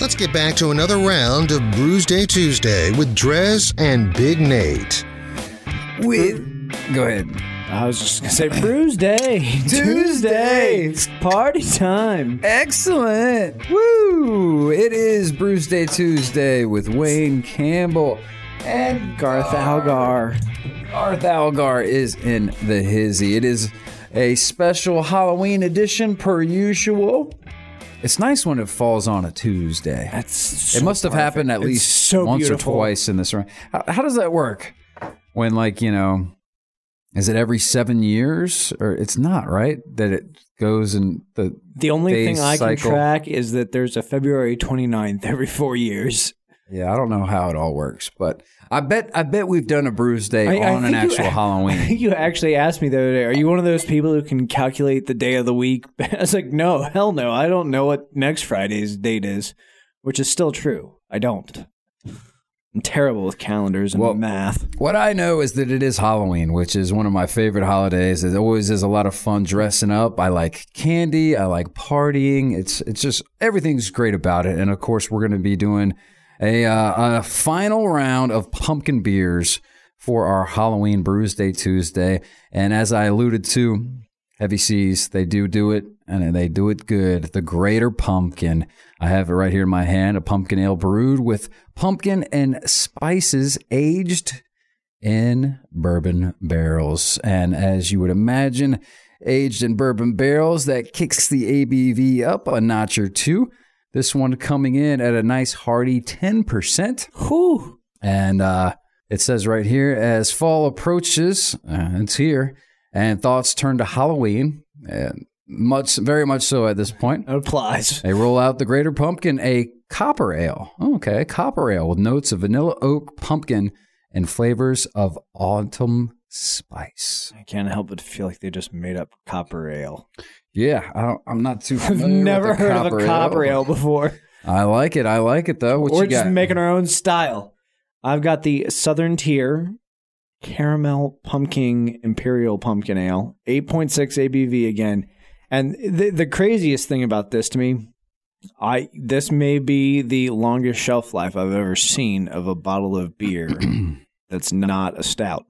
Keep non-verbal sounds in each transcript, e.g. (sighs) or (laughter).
Let's get back to another round of Brews Day Tuesday with Drez and Big Nate. With go ahead. I was just gonna say Brewsday, (laughs) Tuesday, It's party time. Excellent. Woo! It is Brewsday Tuesday with Wayne Campbell and Garth Algar. Garth Algar is in the hizzy. It is a special Halloween edition per usual. It's nice when it falls on a Tuesday. That's it must have perfect. happened at It's least so once beautiful. or twice in this round. How, how does that work? When like you know, is it every seven years or it's not right that it goes in the The only thing I can track is that there's a February 29th every four years. Yeah, I don't know how it all works, but I bet I bet we've done a Brewsday I- I on an think you- actual (laughs) I Halloween. think you actually asked me the other day, are you one of those people who can calculate the day of the week? (laughs) I was like, no, hell no. I don't know what next Friday's date is, which is still true. I don't. I'm terrible with calendars and Well- math. What I know is that it is Halloween, which is one of my favorite holidays. It always is a lot of fun dressing up. I like candy. I like partying. It's it's just everything's great about it. And of course, we're going to be doing a, uh, a final round of pumpkin beers for our Halloween Brews Day Tuesday. And as I alluded to, Heavy Seas, they do do it, and they do it good. The Greater Pumpkin. I have it right here in my hand, a pumpkin ale brewed with pumpkin and spices aged in bourbon barrels. And as you would imagine, aged in bourbon barrels, that kicks the ABV up a notch or two. This one coming in at a nice hearty 10%. Whew. And uh, it says right here, as fall approaches, uh, it's here, and thoughts turn to Halloween, and much, very much so at this point. That applies. They roll out the Greater Pumpkin, a copper ale. Okay, copper ale with notes of vanilla oak, pumpkin, and flavors of autumn spice. I can't help but feel like they just made up copper ale. Yeah, I don't, I'm not too I've never heard of a ale. before. I like it. I like it though. What We're just got? making our own style. I've got the Southern Tier Caramel Pumpkin Imperial Pumpkin Ale, 8.6 ABV again. And the the craziest thing about this to me, I this may be the longest shelf life I've ever seen of a bottle of beer (clears throat) that's not a stout.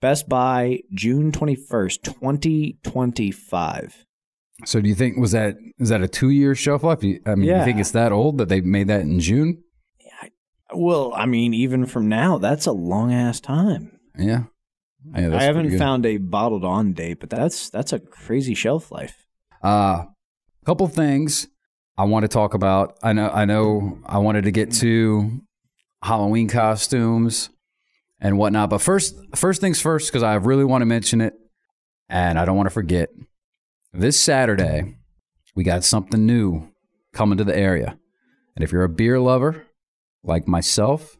Best Buy June 21st, 2025. So do you think was that is that a two year shelf life? You- I mean, Yeah. you think it's that old that they made that in June? Well, I mean, even from now, that's a long ass time. Yeah, yeah I haven't found a bottled on date, but that's that's a crazy shelf life. Uh, couple things I want to talk about. I know, I know, I wanted to get to Halloween costumes and whatnot, but first, first things first, because I really want to mention it, and I don't want to forget. This Saturday, we got something new coming to the area, and if you're a beer lover like myself,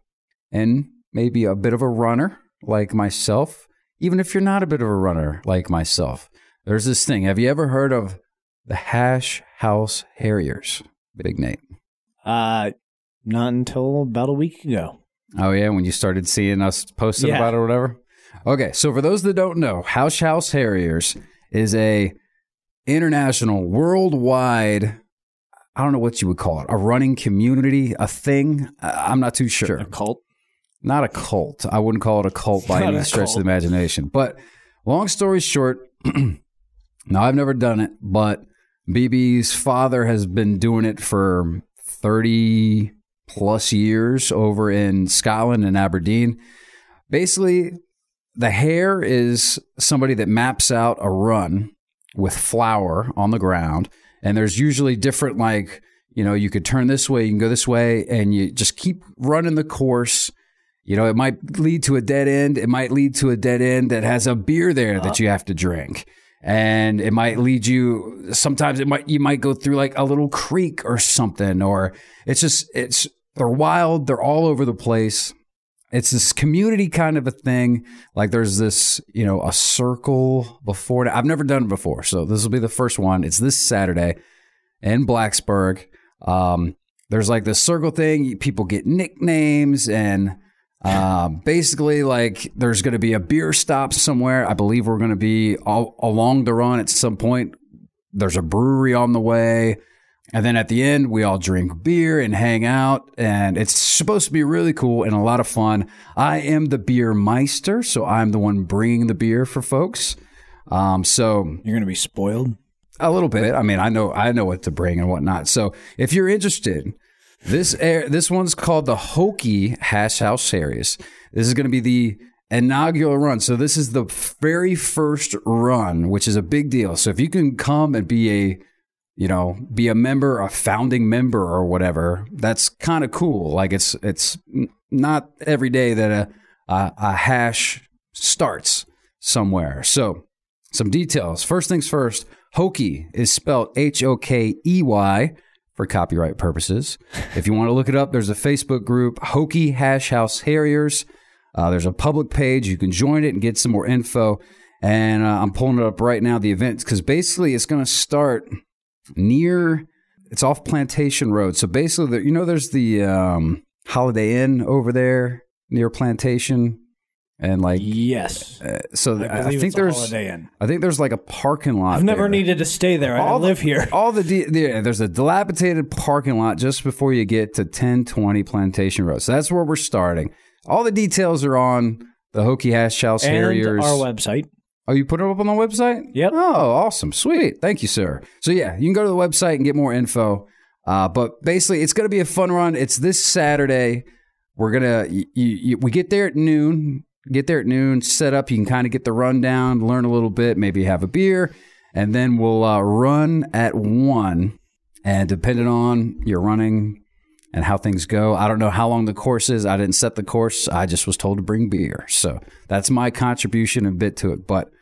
and maybe a bit of a runner like myself, even if you're not a bit of a runner like myself, there's this thing. Have you ever heard of the Hash House Harriers? Big Nate. Uh, not until about a week ago. Oh yeah, when you started seeing us posting Yeah. about it or whatever. Okay, so for those that don't know, Hash House Harriers is a international, worldwide. I don't know what you would call it, a running community, a thing. I'm not too sure. A cult. not a cult. I wouldn't call it a cult by any stretch cult. of the imagination. But long story short, (clears throat) now I've never done it, but BB's father has been doing it for 30 plus years over in Scotland and Aberdeen. Basically, the hare is somebody that maps out a run with flour on the ground, and there's usually different like you know you could turn this way, you can go this way, and you just keep running the course. You know, it might lead to a dead end. It might lead to a dead end that has a beer there that uh-huh. you have to drink. And it might lead you sometimes it might you might go through like a little creek or something or it's just it's they're wild, they're all over the place. It's this community kind of a thing. Like there's this, you know, a circle before. I've never done it before. So this will be the first one. It's this Saturday in Blacksburg. Um, there's like this circle thing. People get nicknames and um, basically like there's going to be a beer stop somewhere. I believe we're going to be all, along the run at some point there's a brewery on the way. And then at the end, we all drink beer and hang out. And it's supposed to be really cool and a lot of fun. I am the beer meister, so I'm the one bringing the beer for folks. Um, so You're going to be spoiled. a little bit. I mean, I know I know what to bring and whatnot. So if you're interested, this air, this one's called the Hokey Hash House Harriers. This is going to be the inaugural run. So this is the very first run, which is a big deal. So if you can come and be a you know, be a member, a founding member or whatever. That's kind of cool. Like it's it's not every day that a, a a hash starts somewhere. So, some details. First things first, Hokey is spelled H O K E Y for copyright purposes. If you want to look it up, there's a Facebook group, Hokey Hash House Harriers. Uh, there's a public page. You can join it and get some more info. And uh, I'm pulling it up right now, the events, because basically it's going to start near, it's off Plantation Road. So basically, the, you know, there's the um, Holiday Inn over there near Plantation. And like, Yes. uh, so I, I, I think there's, Holiday Inn. I think there's like a parking lot. I've never there. needed to stay there. I All the- live here. All the, de- yeah, there's a dilapidated parking lot just before you get to 1020 Plantation Road. So that's where we're starting. All the details are on the Hokey Hash House And Harriers. our website. Oh, you put it up on the website? Yep. Oh, awesome. Sweet. Thank you, sir. So, yeah, you can go to the website and get more info. Uh, but basically, it's going to be a fun run. It's this Saturday. We're going to, we get there at noon, get there at noon, set up. You can kind of get the rundown, learn a little bit, maybe have a beer, and then we'll uh, run at one. And depending on your running and how things go, I don't know how long the course is. I didn't set the course. I just was told to bring beer. So that's my contribution a bit to it. But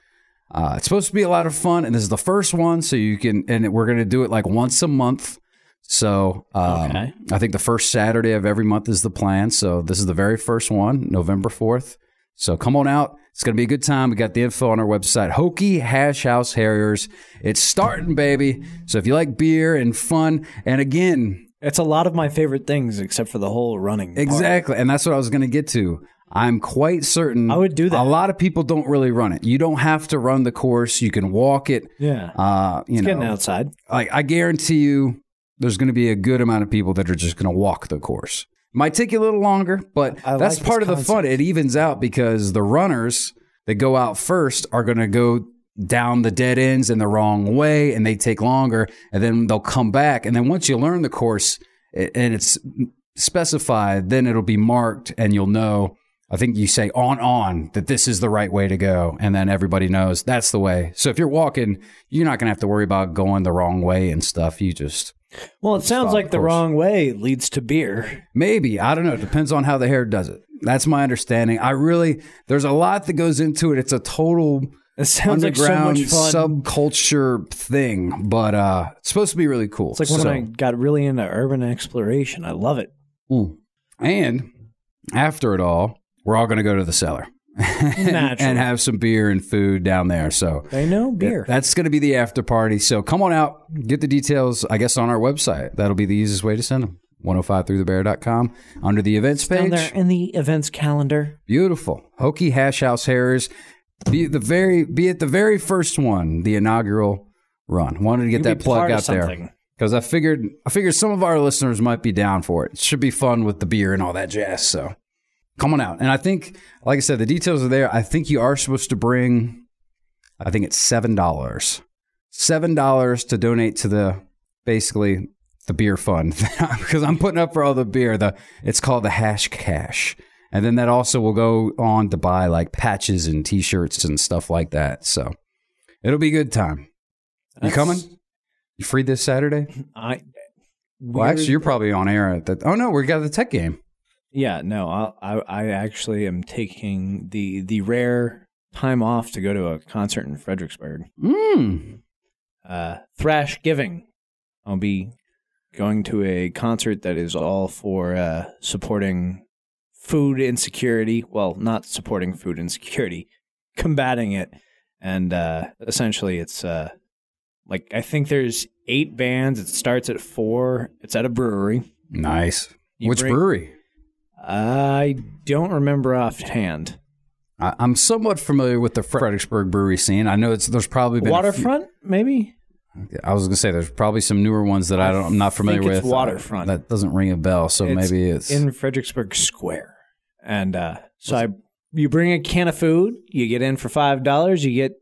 uh, it's supposed to be a lot of fun, and this is the first one, so you can. And we're going to do it like once a month. So um, Okay. I think the first Saturday of every month is the plan. So this is the very first one, November fourth. So come on out. It's going to be a good time. We got the info on our website, Hokey Hash House Harriers. It's starting, baby. So if you like beer and fun, and again, It's a lot of my favorite things, except for the whole running. part. Exactly. And that's what I was going to get to. I'm quite certain I would do that. A lot of people don't really run it. You don't have to run the course. You can walk it. Yeah. Uh, you Getting know, outside. like I guarantee you there's going to be a good amount of people that are just going to walk the course. Might take you a little longer, but I that's like part of the fun. It evens out because the runners that go out first are going to go down the dead ends in the wrong way and they take longer and then they'll come back and then once you learn the course and it's specified then it'll be marked and you'll know I think you say on on that this is the right way to go and then everybody knows that's the way. So if you're walking, you're not going to have to worry about going the wrong way and stuff. You just Well, it sounds like the wrong way leads to beer. Maybe. I don't know. It depends on how the hair does it. That's my understanding. I really, there's a lot that goes into it. It's a total It sounds like so underground much fun. subculture thing, but uh, it's supposed to be really cool. it's like when So- I got really into urban exploration. I love it. Mm. And after it all, we're all going to go to the cellar (laughs) and Naturally. have some beer and food down there. So I know beer. that's going to be the after party. So come on out, get the details, I guess, on our website. That'll be the easiest way to send them. 1053thebear.com under the events Down page. there in the events calendar. Beautiful. Hokey Hash House Harriers. Be the very be at the very first one, the inaugural run. Wanted to get You'd that plug out there because I figured I figured some of our listeners might be down for it. It should be fun with the beer and all that jazz. So come on out. And I think, like I said, the details are there. I think you are supposed to bring. I think it's seven dollars. Seven dollars to donate to the basically the beer fund (laughs) because I'm putting up for all the beer. The it's called the Hash Cash, and then that also will go on to buy like patches and T-shirts and stuff like that. So it'll be a good time. You coming? You free this Saturday? I. Well, actually, you're probably on air at that. Oh no, we got the tech game. Yeah, no, I, I I actually am taking the the rare time off to go to a concert in Fredericksburg. Mm. Uh, Thrash Giving. I'll be going to a concert that is all for uh, supporting food insecurity. Well, not supporting food insecurity, (laughs) combating it, and uh, essentially, it's uh, like I think there's eight bands. It starts at four. It's at a brewery. Nice. You Which bring- brewery? I don't remember offhand. I, I'm somewhat familiar with the Fredericksburg brewery scene. I know it's there's probably been a few- Waterfront, maybe. I was gonna say there's probably some newer ones that I don't. I'm not familiar think it's with. Waterfront. That doesn't ring a bell. So It's maybe it's in Fredericksburg Square, and uh, so I you bring a can of food, you get in for five dollars, you get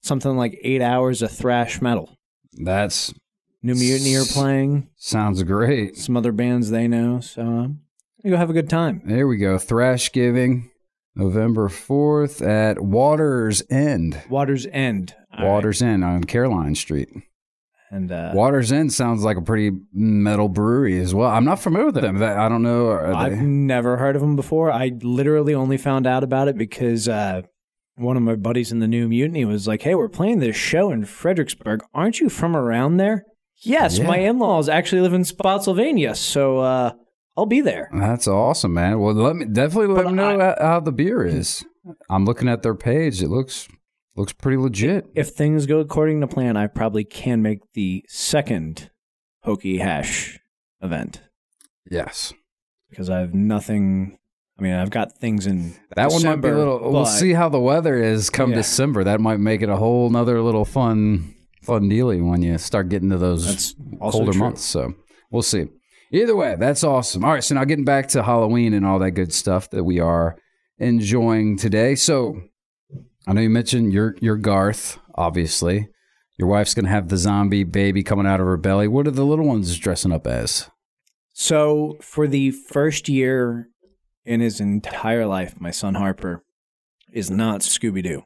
something like eight hours of thrash metal. that's New Mutiny are playing, sounds great. some other bands they know, so um, you have a good time. There we go. Thrash Giving, November fourth at Waters End. Water's End, All right. Waters End on Caroline Street. and uh, Waters End sounds like a pretty metal brewery as well. I'm not familiar with them. I don't know. I've never heard of them before. I literally only found out about it because uh, one of my buddies in the New Mutiny was like, "Hey, we're playing this show in Fredericksburg. Aren't you from around there?" Yes, Yeah. my in-laws actually live in Spotsylvania, so uh, I'll be there. That's awesome, man. Well, let me definitely let But me know I- how, the beer is. I'm looking at their page. It looks looks pretty legit. If things go according to plan, I probably can make the second Hokey Hash event Yes, because I have nothing. I mean, I've got things in that one might be a December, little. We'll see how the weather is come Yeah. December. That might make it a whole nother little fun fun dealy when you start getting to those colder true. months. So we'll see. Either way, that's awesome. All right, so now getting back to Halloween and all that good stuff that we are enjoying today. So I know you mentioned your your Garth, obviously. Your wife's gonna have the zombie baby coming out of her belly. What are the little ones dressing up as? So, for the first year in his entire life, my son Harper is not Scooby Doo.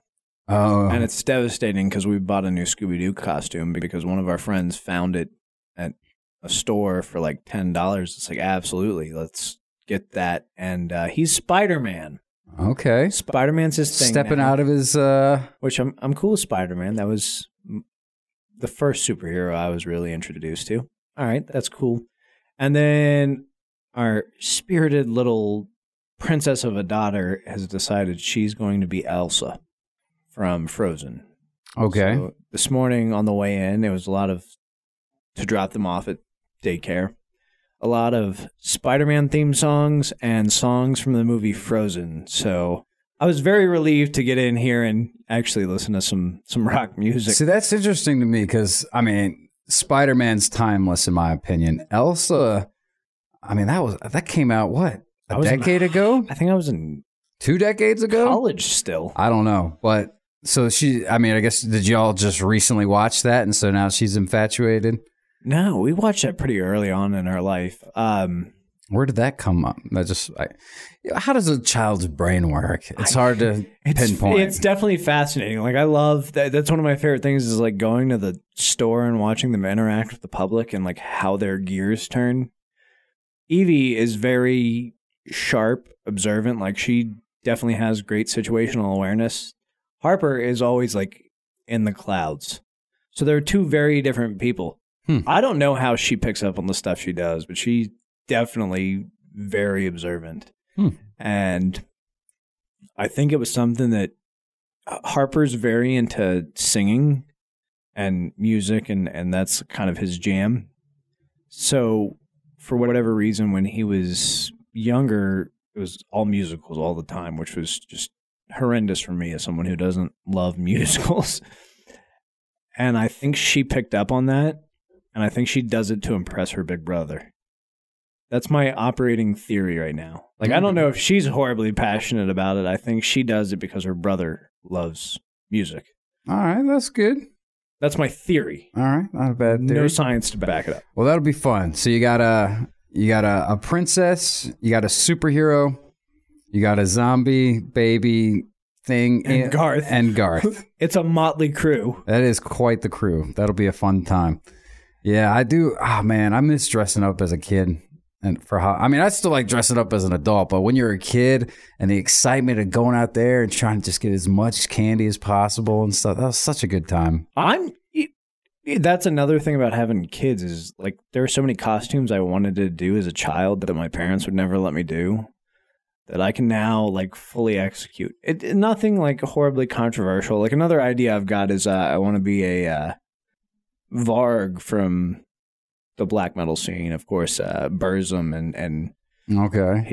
Oh, And it's devastating because we bought a new Scooby Doo costume because one of our friends found it at a store for like $10. It's like, absolutely, let's get that. And uh, he's Spider Man. okay. Spider Man's his thing. Stepping now, out of his. uh Which I'm, I'm cool with Spider Man. That was the first superhero I was really introduced to. All right, that's cool. And then our spirited little princess of a daughter has decided she's going to be Elsa from Frozen. Okay. So this morning on the way in, there was a lot of to drop them off at daycare. A lot of Spider-Man theme songs and songs from the movie Frozen. So I was very relieved to get in here and actually listen to some some rock music. See, that's interesting to me because I mean, Spider Man's timeless in my opinion. Elsa, I mean, that was that came out what I a was in- decade ago, (sighs) I think I was in two decades ago. college still. I don't know, but so she. I mean, I guess did y'all just recently watch that, and so now she's infatuated? No, we watched that pretty early on in our life. Um, Where did that come up? That just I, how does a child's brain work? It's hard to (laughs) It's, pinpoint. It's definitely fascinating. Like I love that. That's one of my favorite things is like going to the store and watching them interact with the public and like how their gears turn. Evie is very sharp, observant. Like she definitely has great situational awareness. Harper is always like in the clouds. So they're two very different people. Hmm. I don't know how she picks up on the stuff she does, but she's definitely very observant. Hmm. And I think it was something that uh, Harper's very into singing and music, and, and that's kind of his jam. So, for whatever reason, when he was younger, it was all musicals all the time, which was just horrendous for me as someone who doesn't love (laughs) musicals. And I think she picked up on that, and I think she does it to impress her big brother. That's my operating theory right now. Like, I don't know if she's horribly passionate about it. I think she does it because her brother loves music. All right, that's good. That's my theory. All right, not a bad theory. No science to back it up. Well, that'll be fun. So you got a you got a, a princess, you got a superhero, you got a zombie baby thing, And Garth. and Garth. (laughs) It's a motley crew. that is quite the crew. That'll be a fun time. Yeah, I do. Oh man, I miss dressing up as a kid. And for how I mean, I still like dressing up as an adult, but when you're a kid and the excitement of going out there and trying to just get as much candy as possible and stuff, that was such a good time. I'm. That's another thing about having kids is like there are so many costumes I wanted to do as a child that my parents would never let me do that I can now like fully execute. It nothing like horribly controversial. Like another idea I've got is uh, I want to be a uh, Varg from the black metal scene, of course, uh, Burzum and and Okay.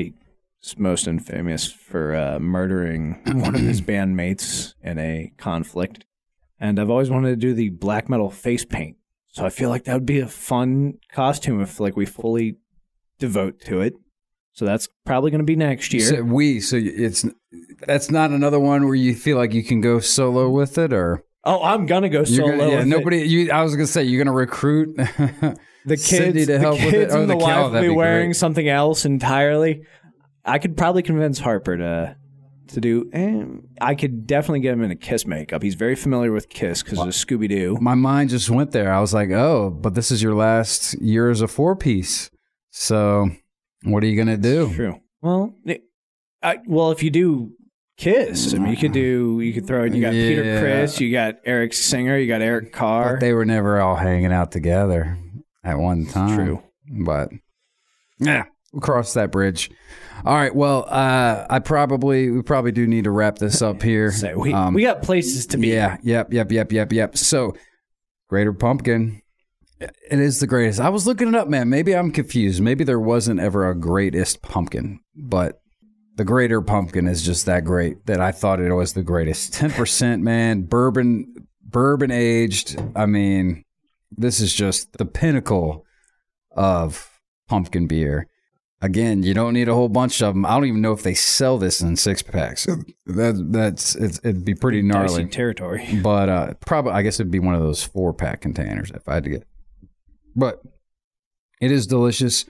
he's most infamous for uh, murdering (clears throat) one of his bandmates in a conflict. and I've always wanted to do the black metal face paint. So I feel like that would be a fun costume if like we fully devote to it. So that's probably going to be next year. So we so it's that's not another one where you feel like you can go solo with it or oh, I'm gonna go solo. gonna, yeah, with nobody. You, I was gonna say you're gonna recruit (laughs) the kids, Cindy to the help with kids it. Oh, and the the, cow, wife will be be wearing great. something else entirely. I could probably convince Harper to to do. Eh, I could definitely get him in a Kiss makeup. He's very familiar with Kiss because of Scooby Doo. My mind just went there. I was like, oh, but this is your last year as a four piece. So what are you gonna do? True. Well, it- I, well, if you do Kiss, I mean, you could do. You could throw. It. You got Peter Yeah. Criss. You got Eric Singer. You got Eric Carr. But they were never all hanging out together at one time. True. But yeah, we'll cross that bridge. All right. Well, uh, I probably we probably do need to wrap this up (laughs) here. So we Um, we got places to be. Yeah. Yep. Yep. Yep. Yep. Yep. So, Greater Pumpkin. It is the greatest. I was looking it up, man. Maybe I'm confused. Maybe there wasn't ever a greatest pumpkin, but the Greater Pumpkin is just that great that I thought it was the greatest. (laughs) Ten percent, man. Bourbon, bourbon aged. I mean, this is just the pinnacle of pumpkin beer. Again, you don't need a whole bunch of them. I don't even know if they sell this in six packs. That that's it's, it'd be pretty gnarly. Dicey territory. (laughs) But uh, probably, I guess it'd be one of those four pack containers if I had to get. But it is delicious.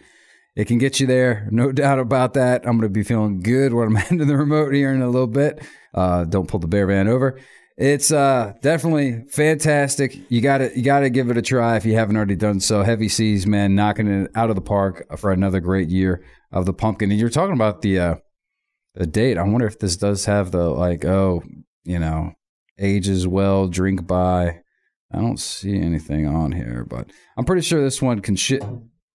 It can get you there, no (laughs) doubt about that. I'm going to be feeling good when I'm (laughs) handing the remote here in a little bit. Uh, don't pull the bear van over. It's uh, definitely fantastic. You got to you got to give it a try if you haven't already done so. Heavy Seas, man, knocking it out of the park for another great year of the pumpkin. And you're talking about the uh, the date. I wonder if this does have the like, oh, you know, ages well, drink by. I don't see anything on here, but I'm pretty sure this one can shit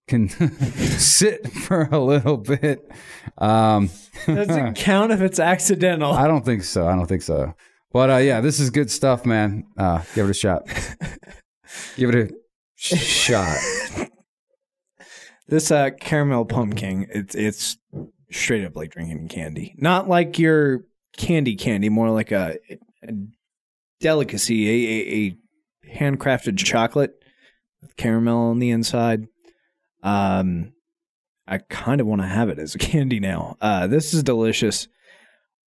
can (laughs) sit for a little bit. Um, Doesn't (laughs) count if it's accidental. I don't think so. I don't think so. But uh, yeah, this is good stuff, man. Uh, give it a shot. (laughs) give it a sh- shot. This uh, caramel pumpkin, it's it's straight up like drinking candy. Not like your candy candy, more like a, a delicacy, a, a, a handcrafted chocolate with caramel on the inside. Um, I kind of want to have it as a (laughs) candy now. Uh, this is delicious.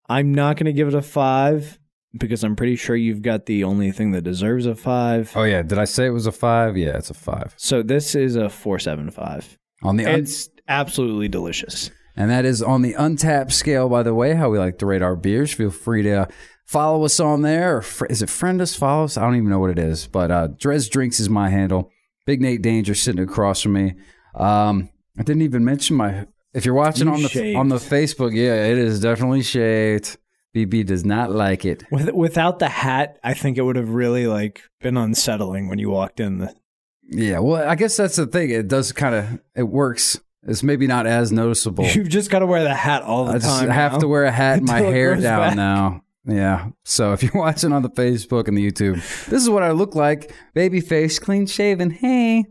I'm not going to give it a five because I'm pretty sure you've got the only thing that deserves a five. Oh yeah, did I say it was a five? Yeah, it's a five. So this is a four seven five. On the un- It's absolutely delicious. And that is on the Untappd scale, by the way, how we like to rate our beers. Feel free to follow us on there. Or fr- is it friend us, follow us? I don't even know what it is. But uh, Drez Drinks is my handle. Big Nate Danger sitting across from me. Um, I didn't even mention my. If you're watching You on the shaved. on the Facebook, yeah, it is definitely shaved. BB does not like it. With, without the hat, I think it would have really like been unsettling when you walked in. The, Yeah, well, I guess that's the thing. It does kind of it works. It's maybe not as noticeable. you've just got to wear the hat all the time. I have now. to wear a hat (laughs) and my hair down back. now. Yeah. So if you're (laughs) watching on the Facebook and the YouTube, this is what I look like: baby face, clean shaven. Hey,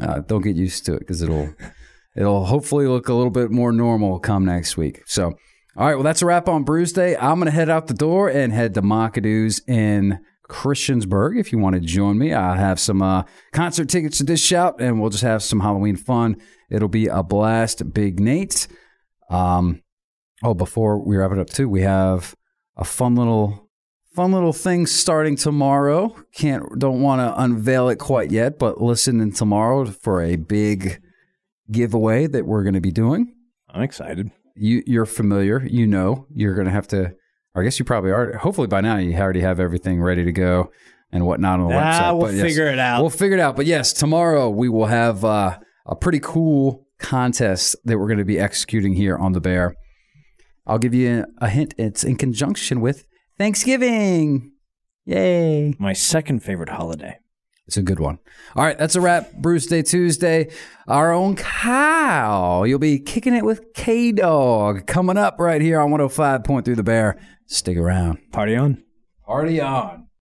uh, don't get used to it because it'll it'll hopefully look a little bit more normal come next week. So, all right. Well, that's a wrap on Brewsday. I'm gonna head out the door and head to Macado's in Christiansburg. If you want to join me, I have some uh, concert tickets to dish out, and we'll just have some Halloween fun. It'll be a blast. Big Nate. Um, oh, before we wrap it up too, we have a fun little fun little thing starting tomorrow. Can't don't want to unveil it quite yet, but listen in tomorrow for a big giveaway that we're going to be doing. I'm excited. You you're familiar, you know. You're going to have to I guess you probably are. Hopefully by now you already have everything ready to go and whatnot on the website. Ah, we'll But yes, figure it out. We'll figure it out. But yes, tomorrow we will have uh, a pretty cool contest that we're going to be executing here on the Bear. I'll give you a hint. It's in conjunction with Thanksgiving. Yay. My second favorite holiday. It's a good one. All right, that's a wrap. Brewsday Tuesday. Our own Kyle. You'll be kicking it with K Dog coming up right here on 105.3 The Bear. Stick around. Party on. Party on.